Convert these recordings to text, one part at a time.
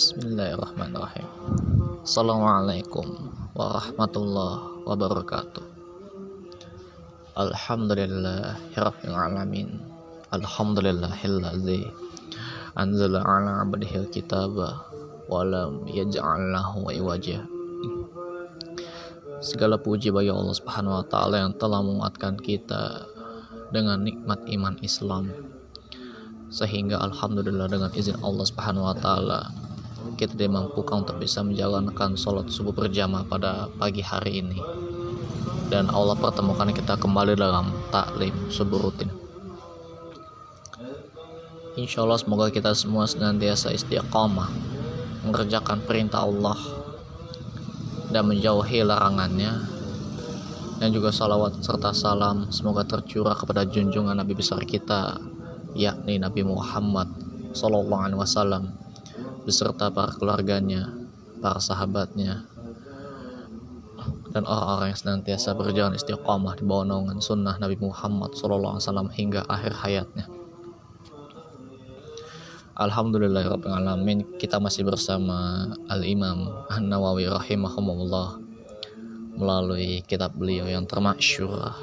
Bismillahirrahmanirrahim. Assalamualaikum warahmatullahi wabarakatuh. Alhamdulillahirabbil alamin. Alhamdulillahilladzi anzala ala 'abdihi kitaba wa lam yaj'al lahu iwaja. Segala puji bagi Allah Subhanahu wa taala yang telah menguatkan kita dengan nikmat iman Islam sehingga alhamdulillah dengan izin Allah Subhanahu wa taala kita dimampukan untuk bisa menjalankan sholat subuh berjamaah pada pagi hari ini. Dan Allah pertemukan kita kembali dalam taklim subuh rutin. Insya Allah semoga kita semua senantiasa istiqamah mengerjakan perintah Allah dan menjauhi larangannya dan juga salawat serta salam semoga tercurah kepada junjungan Nabi besar kita yakni Nabi Muhammad Sallallahu Alaihi Wasallam beserta para keluarganya, para sahabatnya, dan orang-orang yang senantiasa berjalan istiqamah di bawah naungan sunnah Nabi Muhammad Wasallam hingga akhir hayatnya. Alhamdulillahirrahmanirrahim kita masih bersama Al-Imam An-Nawawi rahimahumullah melalui kitab beliau yang termasyur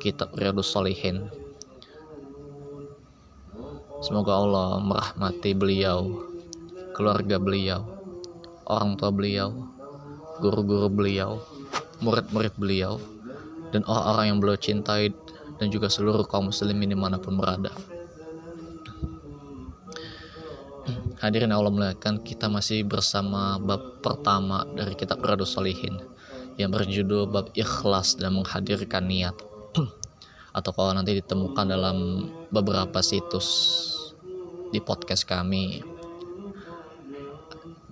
kitab Riyadus Solihin Semoga Allah merahmati beliau, keluarga beliau, orang tua beliau, guru-guru beliau, murid-murid beliau, dan orang-orang yang beliau cintai dan juga seluruh kaum muslimin di mana pun berada. Hadirin Allah melihatkan kita masih bersama bab pertama dari kitab Radus Solihin yang berjudul bab ikhlas dan menghadirkan niat atau kalau nanti ditemukan dalam beberapa situs di podcast kami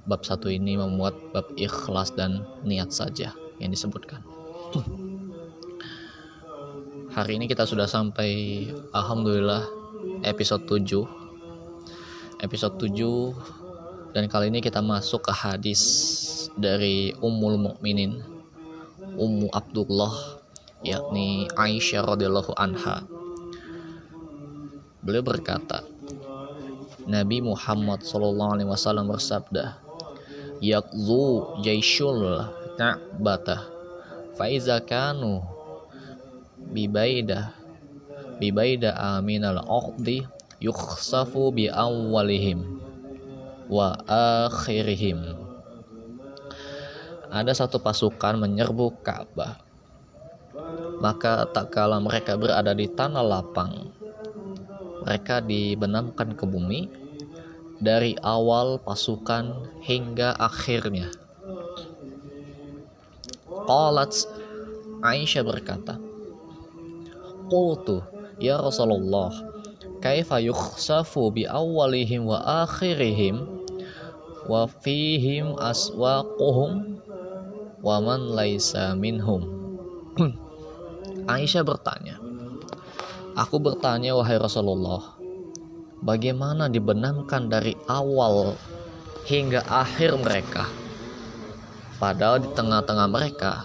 bab satu ini memuat bab ikhlas dan niat saja yang disebutkan. Hari ini kita sudah sampai Alhamdulillah episode 7 episode 7 dan kali ini kita masuk ke hadis dari Ummul Mukminin Ummu Abdullah yakni Aisyah radhiyallahu anha. Beliau berkata Nabi Muhammad Wasallam bersabda, "Yakzu jaishul Ka'bata, faiza kanu bibaida bibaida aminal uqdi yukhsafu bi awwalihim wa akhirihim." Ada satu pasukan menyerbu Ka'bah. Maka tak kala mereka berada di tanah lapang, mereka dibenamkan ke bumi dari awal pasukan hingga akhirnya. Qalat Aisyah berkata, Qultu ya Rasulullah, kaifa yukhsafu bi awalihim wa akhirihim wa fihim aswaquhum wa man laisa minhum. Aisyah bertanya, Aku bertanya, wahai Rasulullah, bagaimana dibenamkan dari awal hingga akhir mereka? Padahal di tengah-tengah mereka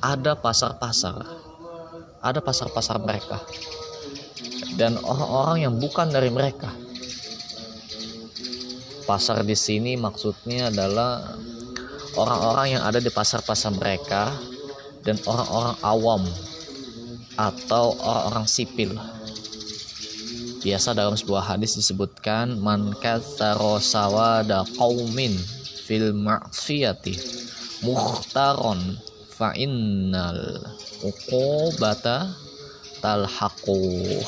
ada pasar-pasar, ada pasar-pasar mereka, dan orang-orang yang bukan dari mereka. Pasar di sini maksudnya adalah orang-orang yang ada di pasar-pasar mereka dan orang-orang awam atau orang-orang sipil. Biasa dalam sebuah hadis disebutkan man katsara sawada qaumin fil ma'siyati mukhtaron fa innal uqubata talhaquh.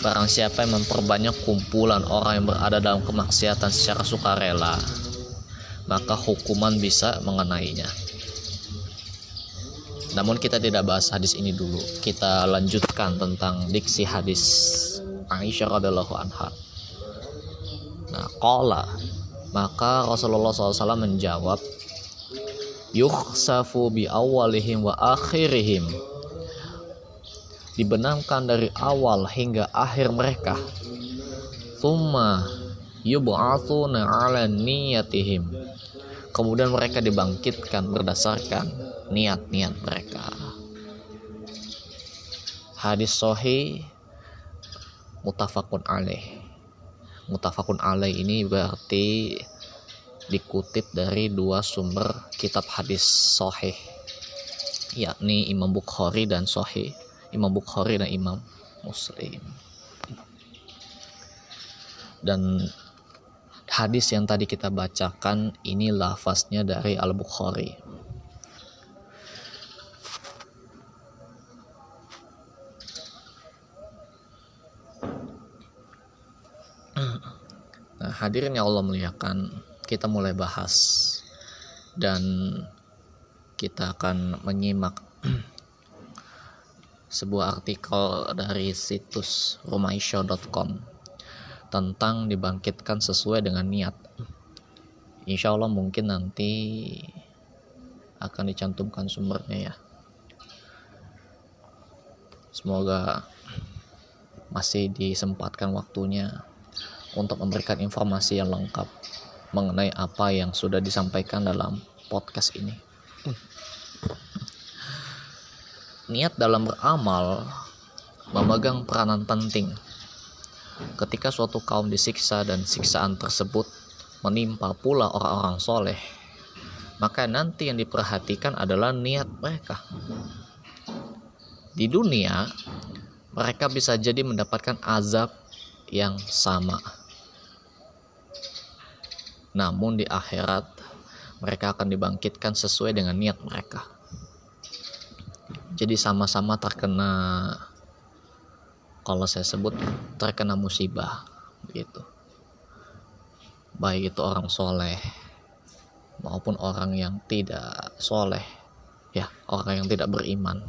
Barang siapa yang memperbanyak kumpulan orang yang berada dalam kemaksiatan secara sukarela, maka hukuman bisa mengenainya. Namun kita tidak bahas hadis ini dulu. Kita lanjutkan tentang diksi hadis Aisyah radhiallahu anha. Nah, qala maka Rasulullah SAW menjawab yukhsafu bi awalihim wa akhirihim dibenamkan dari awal hingga akhir mereka thumma yub'atsuna ala niyatihim kemudian mereka dibangkitkan berdasarkan niat-niat mereka. Hadis sohi mutafakun alaih. mutafakun alaih ini berarti dikutip dari dua sumber kitab hadis sahih yakni Imam Bukhari dan Sahih Imam Bukhari dan Imam Muslim dan hadis yang tadi kita bacakan ini lafaznya dari Al-Bukhari. Nah, hadirin Allah muliakan, kita mulai bahas dan kita akan menyimak sebuah artikel dari situs rumaisho.com tentang dibangkitkan sesuai dengan niat. Insya Allah mungkin nanti akan dicantumkan sumbernya ya. Semoga masih disempatkan waktunya untuk memberikan informasi yang lengkap mengenai apa yang sudah disampaikan dalam podcast ini. Niat dalam beramal memegang peranan penting. Ketika suatu kaum disiksa dan siksaan tersebut menimpa pula orang-orang soleh, maka nanti yang diperhatikan adalah niat mereka. Di dunia, mereka bisa jadi mendapatkan azab yang sama namun di akhirat mereka akan dibangkitkan sesuai dengan niat mereka. Jadi sama-sama terkena kalau saya sebut terkena musibah begitu. Baik itu orang soleh maupun orang yang tidak soleh ya orang yang tidak beriman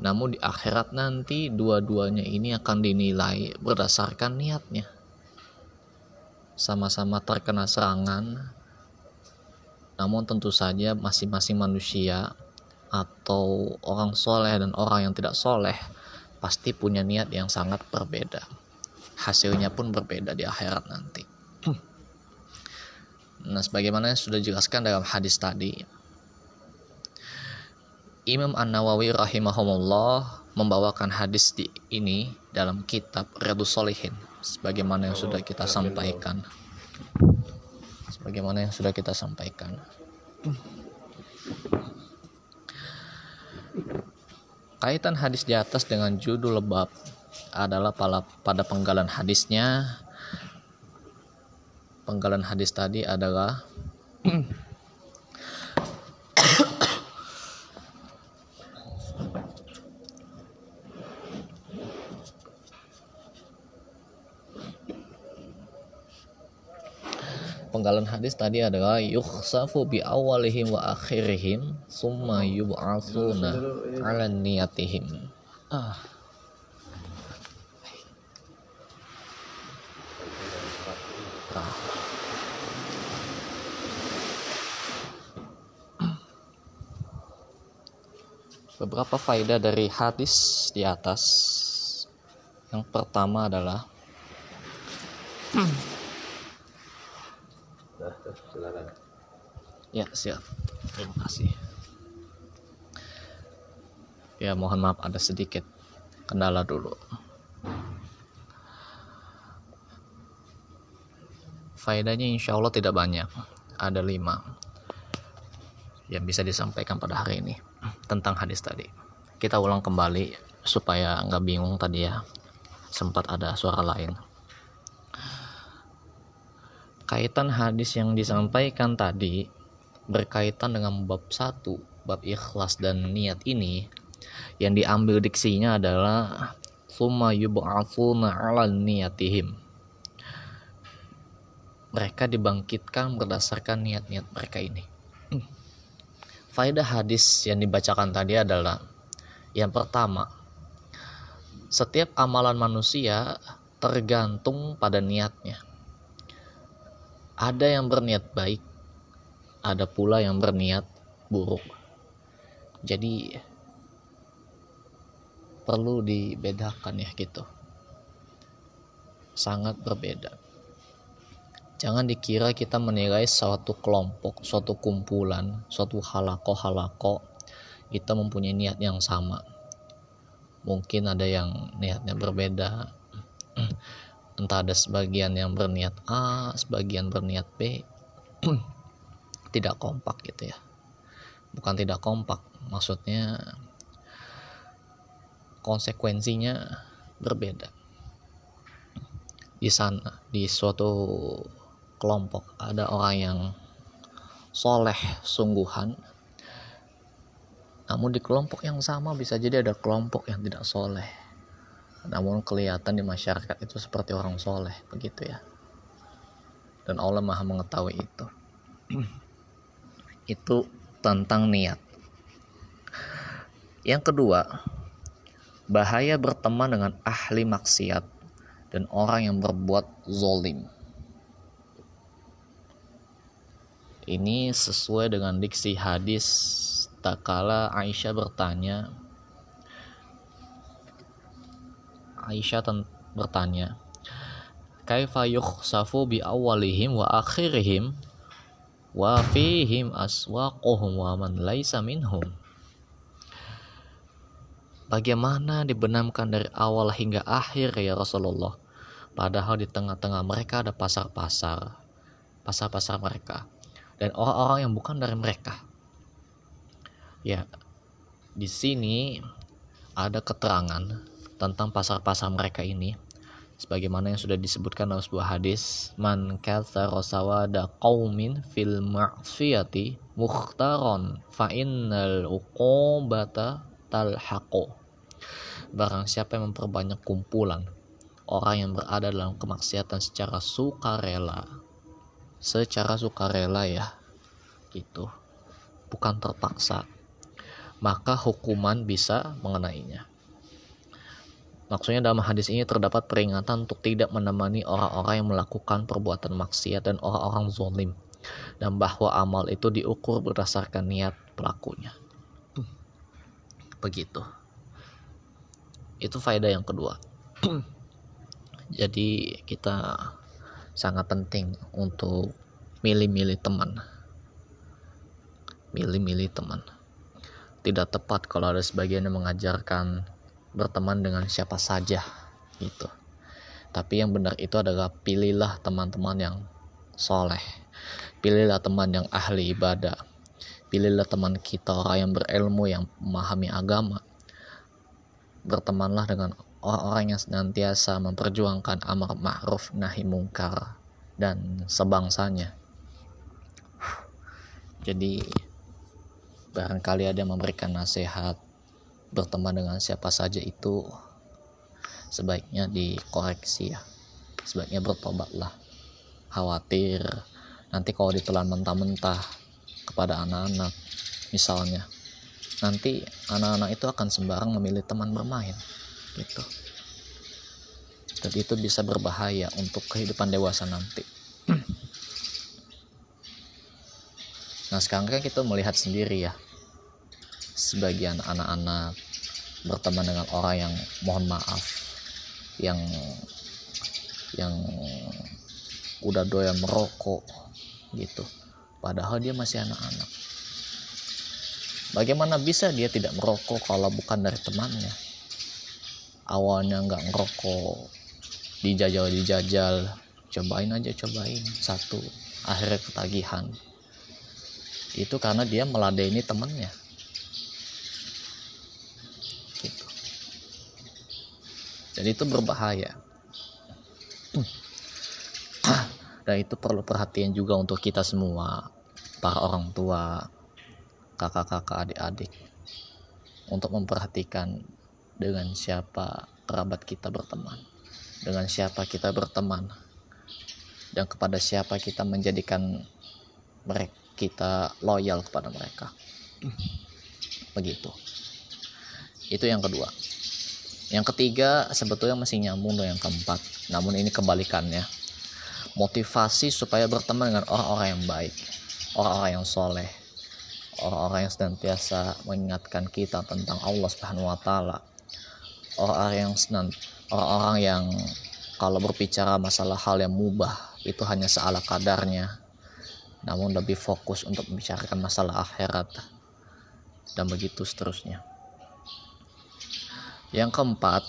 namun di akhirat nanti dua-duanya ini akan dinilai berdasarkan niatnya sama-sama terkena serangan namun tentu saja masing-masing manusia atau orang soleh dan orang yang tidak soleh pasti punya niat yang sangat berbeda. Hasilnya pun berbeda di akhirat nanti. Nah sebagaimana yang sudah dijelaskan dalam hadis tadi Imam An-Nawawi rahimahumullah membawakan hadis di ini dalam kitab Riyadhus Solihin sebagaimana yang sudah kita sampaikan. Sebagaimana yang sudah kita sampaikan kaitan hadis di atas dengan judul lebab adalah pada, pada penggalan hadisnya. Penggalan hadis tadi adalah penggalan hadis tadi adalah yukhsafu bi awalihim wa akhirihim summa yub'atsuna ala niyatihim. Ah. Beberapa faedah dari hadis di atas. Yang pertama adalah ya siap. Terima kasih. Ya mohon maaf ada sedikit kendala dulu. Faedahnya insya Allah tidak banyak. Ada lima yang bisa disampaikan pada hari ini tentang hadis tadi. Kita ulang kembali supaya nggak bingung tadi ya. Sempat ada suara lain kaitan hadis yang disampaikan tadi berkaitan dengan bab satu bab ikhlas dan niat ini yang diambil diksinya adalah summa yub'atsuna 'ala niyatihim. Mereka dibangkitkan berdasarkan niat-niat mereka ini. Faedah hadis yang dibacakan tadi adalah yang pertama setiap amalan manusia tergantung pada niatnya ada yang berniat baik, ada pula yang berniat buruk. Jadi perlu dibedakan ya gitu. Sangat berbeda. Jangan dikira kita menilai suatu kelompok, suatu kumpulan, suatu halako-halako kita mempunyai niat yang sama. Mungkin ada yang niatnya berbeda. entah ada sebagian yang berniat A sebagian berniat B tidak kompak gitu ya. Bukan tidak kompak maksudnya konsekuensinya berbeda. Di sana di suatu kelompok ada orang yang soleh sungguhan namun di kelompok yang sama bisa jadi ada kelompok yang tidak soleh namun kelihatan di masyarakat itu seperti orang soleh begitu ya. Dan Allah maha mengetahui itu. Itu tentang niat. Yang kedua bahaya berteman dengan ahli maksiat dan orang yang berbuat zolim. Ini sesuai dengan diksi hadis tak kala Aisyah bertanya Aisyah bertanya, "Kaifa yukhsafu bi awalihim wa akhirihim wa fihim aswaquhum wa man laisa minhum?" Bagaimana dibenamkan dari awal hingga akhir ya Rasulullah? Padahal di tengah-tengah mereka ada pasar-pasar, pasar-pasar mereka, dan orang-orang yang bukan dari mereka. Ya, di sini ada keterangan tentang pasar-pasar mereka ini sebagaimana yang sudah disebutkan dalam sebuah hadis man katsara sawada qaumin fil ma'siyati mukhtaron fa innal uqubata talhaqu barang siapa yang memperbanyak kumpulan orang yang berada dalam kemaksiatan secara sukarela secara sukarela ya gitu bukan terpaksa maka hukuman bisa mengenainya Maksudnya dalam hadis ini terdapat peringatan untuk tidak menemani orang-orang yang melakukan perbuatan maksiat dan orang-orang zolim. Dan bahwa amal itu diukur berdasarkan niat pelakunya. Begitu. Itu faedah yang kedua. Jadi kita sangat penting untuk milih-milih teman. Milih-milih teman. Tidak tepat kalau ada sebagian yang mengajarkan berteman dengan siapa saja gitu. Tapi yang benar itu adalah pilihlah teman-teman yang soleh. Pilihlah teman yang ahli ibadah. Pilihlah teman kita orang yang berilmu yang memahami agama. Bertemanlah dengan orang-orang yang senantiasa memperjuangkan amar ma'ruf nahi mungkar dan sebangsanya. Jadi barangkali ada yang memberikan nasihat berteman dengan siapa saja itu sebaiknya dikoreksi ya. Sebaiknya bertobatlah khawatir. Nanti kalau ditelan mentah-mentah kepada anak-anak misalnya. Nanti anak-anak itu akan sembarang memilih teman bermain gitu. Dan itu bisa berbahaya untuk kehidupan dewasa nanti. Nah sekarang kan kita melihat sendiri ya sebagian anak-anak berteman dengan orang yang mohon maaf yang yang udah doyan merokok gitu. Padahal dia masih anak-anak. Bagaimana bisa dia tidak merokok kalau bukan dari temannya? Awalnya nggak ngerokok dijajal dijajal. Cobain aja cobain. Satu akhirnya ketagihan. Itu karena dia meladeni temannya dan itu berbahaya. Dan itu perlu perhatian juga untuk kita semua. Para orang tua kakak-kakak adik-adik. Untuk memperhatikan dengan siapa kerabat kita berteman. Dengan siapa kita berteman. Dan kepada siapa kita menjadikan mereka kita loyal kepada mereka. Begitu. Itu yang kedua yang ketiga sebetulnya masih nyambung dengan yang keempat, namun ini kebalikannya. Motivasi supaya berteman dengan orang-orang yang baik, orang-orang yang soleh, orang-orang yang senantiasa mengingatkan kita tentang Allah Subhanahu wa taala. Orang-orang yang senant orang-orang yang kalau berbicara masalah hal yang mubah itu hanya seala kadarnya. Namun lebih fokus untuk membicarakan masalah akhirat dan begitu seterusnya. Yang keempat,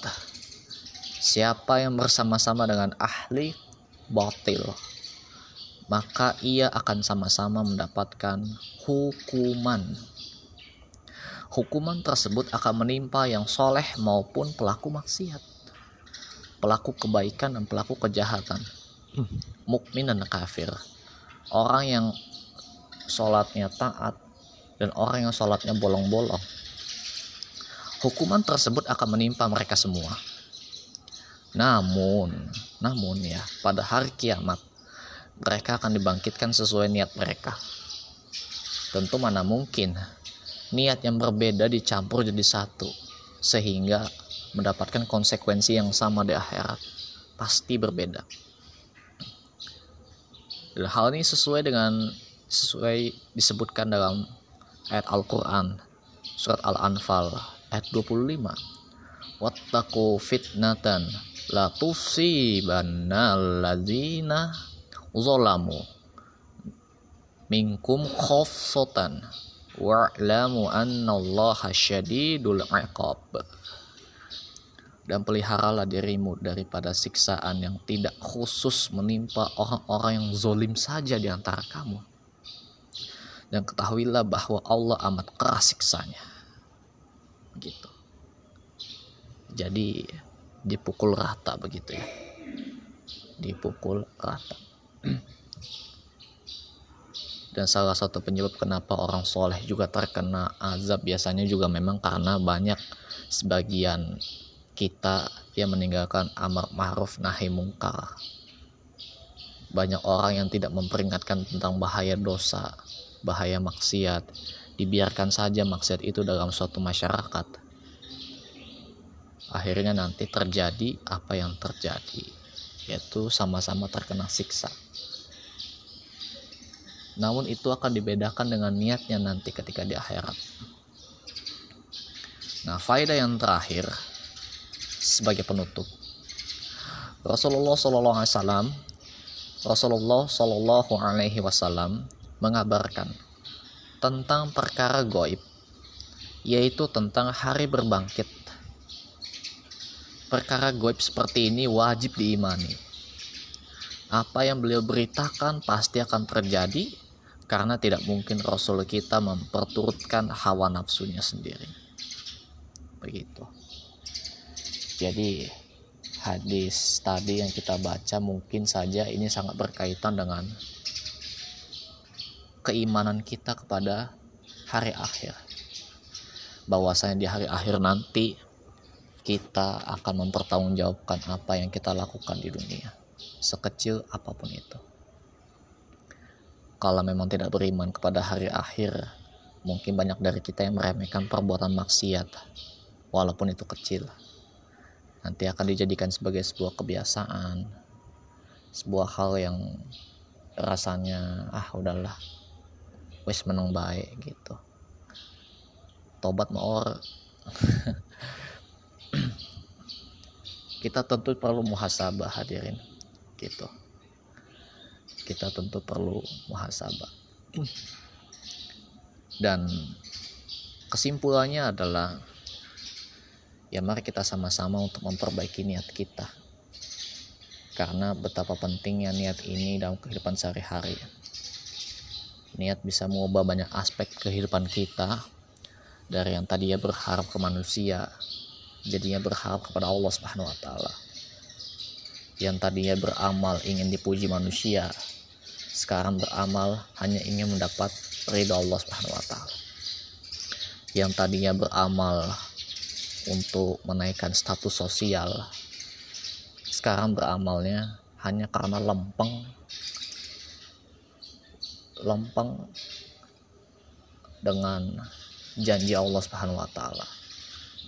siapa yang bersama-sama dengan ahli batil maka ia akan sama-sama mendapatkan hukuman. Hukuman tersebut akan menimpa yang soleh maupun pelaku maksiat, pelaku kebaikan dan pelaku kejahatan, mukmin dan kafir, orang yang sholatnya taat dan orang yang sholatnya bolong-bolong. Hukuman tersebut akan menimpa mereka semua. Namun, namun ya, pada hari kiamat mereka akan dibangkitkan sesuai niat mereka. Tentu mana mungkin niat yang berbeda dicampur jadi satu sehingga mendapatkan konsekuensi yang sama di akhirat. Pasti berbeda. Hal ini sesuai dengan sesuai disebutkan dalam ayat Al-Qur'an surat Al-Anfal ayat 25. Wattaqu fitnatan la tusibanna alladzina zolamu minkum khassatan. Wa'lamu annallaha syadidul iqab. Dan peliharalah dirimu daripada siksaan yang tidak khusus menimpa orang-orang yang zolim saja di antara kamu. Dan ketahuilah bahwa Allah amat keras siksanya gitu. Jadi dipukul rata begitu ya. Dipukul rata. Dan salah satu penyebab kenapa orang soleh juga terkena azab biasanya juga memang karena banyak sebagian kita yang meninggalkan amar ma'ruf nahi mungkar. Banyak orang yang tidak memperingatkan tentang bahaya dosa bahaya maksiat dibiarkan saja maksiat itu dalam suatu masyarakat akhirnya nanti terjadi apa yang terjadi yaitu sama-sama terkena siksa namun itu akan dibedakan dengan niatnya nanti ketika di akhirat. Nah, faedah yang terakhir sebagai penutup. Rasulullah Shallallahu Alaihi Wasallam Rasulullah Shallallahu Alaihi Wasallam mengabarkan tentang perkara goib, yaitu tentang hari berbangkit. Perkara goib seperti ini wajib diimani. Apa yang beliau beritakan pasti akan terjadi karena tidak mungkin Rasul kita memperturutkan hawa nafsunya sendiri. Begitu. Jadi hadis tadi yang kita baca mungkin saja ini sangat berkaitan dengan keimanan kita kepada hari akhir. Bahwasanya di hari akhir nanti kita akan mempertanggungjawabkan apa yang kita lakukan di dunia, sekecil apa pun itu kalau memang tidak beriman kepada hari akhir, mungkin banyak dari kita yang meremehkan perbuatan maksiat, walaupun itu kecil. Nanti akan dijadikan sebagai sebuah kebiasaan, sebuah hal yang rasanya ah udahlah, wes menang baik gitu. Tobat maor. kita tentu perlu muhasabah hadirin gitu kita tentu perlu muhasabah. Dan kesimpulannya adalah ya mari kita sama-sama untuk memperbaiki niat kita. Karena betapa pentingnya niat ini dalam kehidupan sehari-hari. Niat bisa mengubah banyak aspek kehidupan kita. Dari yang tadinya berharap ke manusia. Jadinya berharap kepada Allah Subhanahu wa taala. Yang tadinya beramal ingin dipuji manusia. Sekarang beramal hanya ingin mendapat ridho Allah Subhanahu wa taala. Yang tadinya beramal untuk menaikkan status sosial. Sekarang beramalnya hanya karena lempeng lempeng dengan janji Allah Subhanahu wa taala.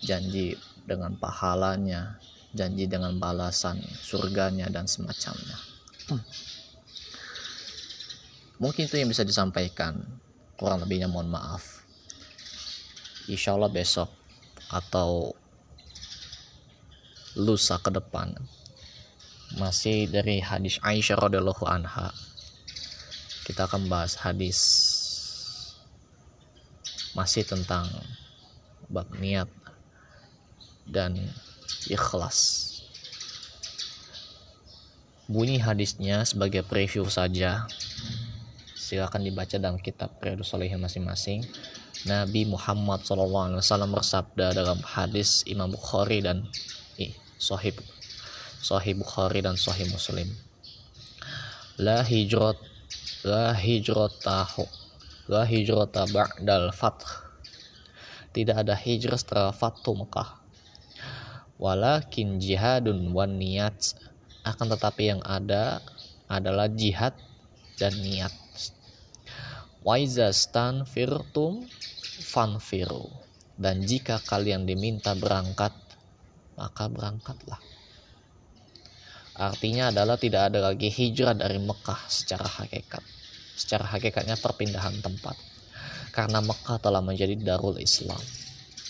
Janji dengan pahalanya, janji dengan balasan surganya dan semacamnya. Hmm mungkin itu yang bisa disampaikan kurang lebihnya mohon maaf insya Allah besok atau lusa ke depan masih dari hadis Aisyah radhiallahu anha kita akan bahas hadis masih tentang bab niat dan ikhlas. Bunyi hadisnya sebagai preview saja. Silakan dibaca dalam kitab Riyadus Salihin masing-masing. Nabi Muhammad SAW bersabda dalam hadis Imam Bukhari dan eh, Sahih Sahih Bukhari dan Sahih Muslim. La hijrat la hijratahu la hijrata ba'dal fath. Tidak ada hijrah setelah Fatu Mekah. Walakin jihadun wan niat akan tetapi yang ada adalah jihad dan niat waiza stanfirtum fanfiru. Dan jika kalian diminta berangkat maka berangkatlah Artinya adalah tidak ada lagi hijrah dari Mekah secara hakikat. Secara hakikatnya perpindahan tempat. Karena Mekah telah menjadi darul Islam.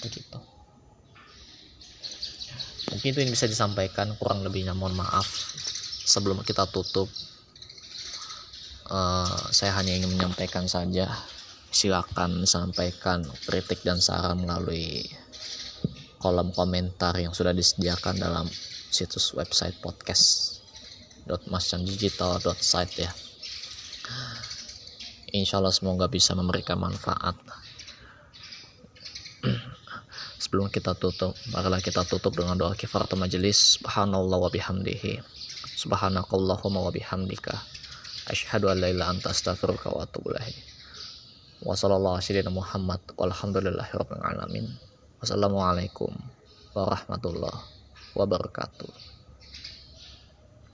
Begitu. Mungkin itu yang bisa disampaikan kurang lebihnya mohon maaf. Sebelum kita tutup uh, saya hanya ingin menyampaikan saja silakan sampaikan kritik dan saran melalui kolom komentar yang sudah disediakan dalam situs website podcast site ya. Insya Allah semoga bisa memberikan manfaat. Sebelum kita tutup marilah kita tutup dengan doa kifaratul majelis subhanallah wa bihamdihi. Subhanakallahumma wa bihamdika. Asyhadu an la ilaha anta astaghfiruka wa atubu ilaik. Wassalamualaikum warahmatullahi wabarakatuh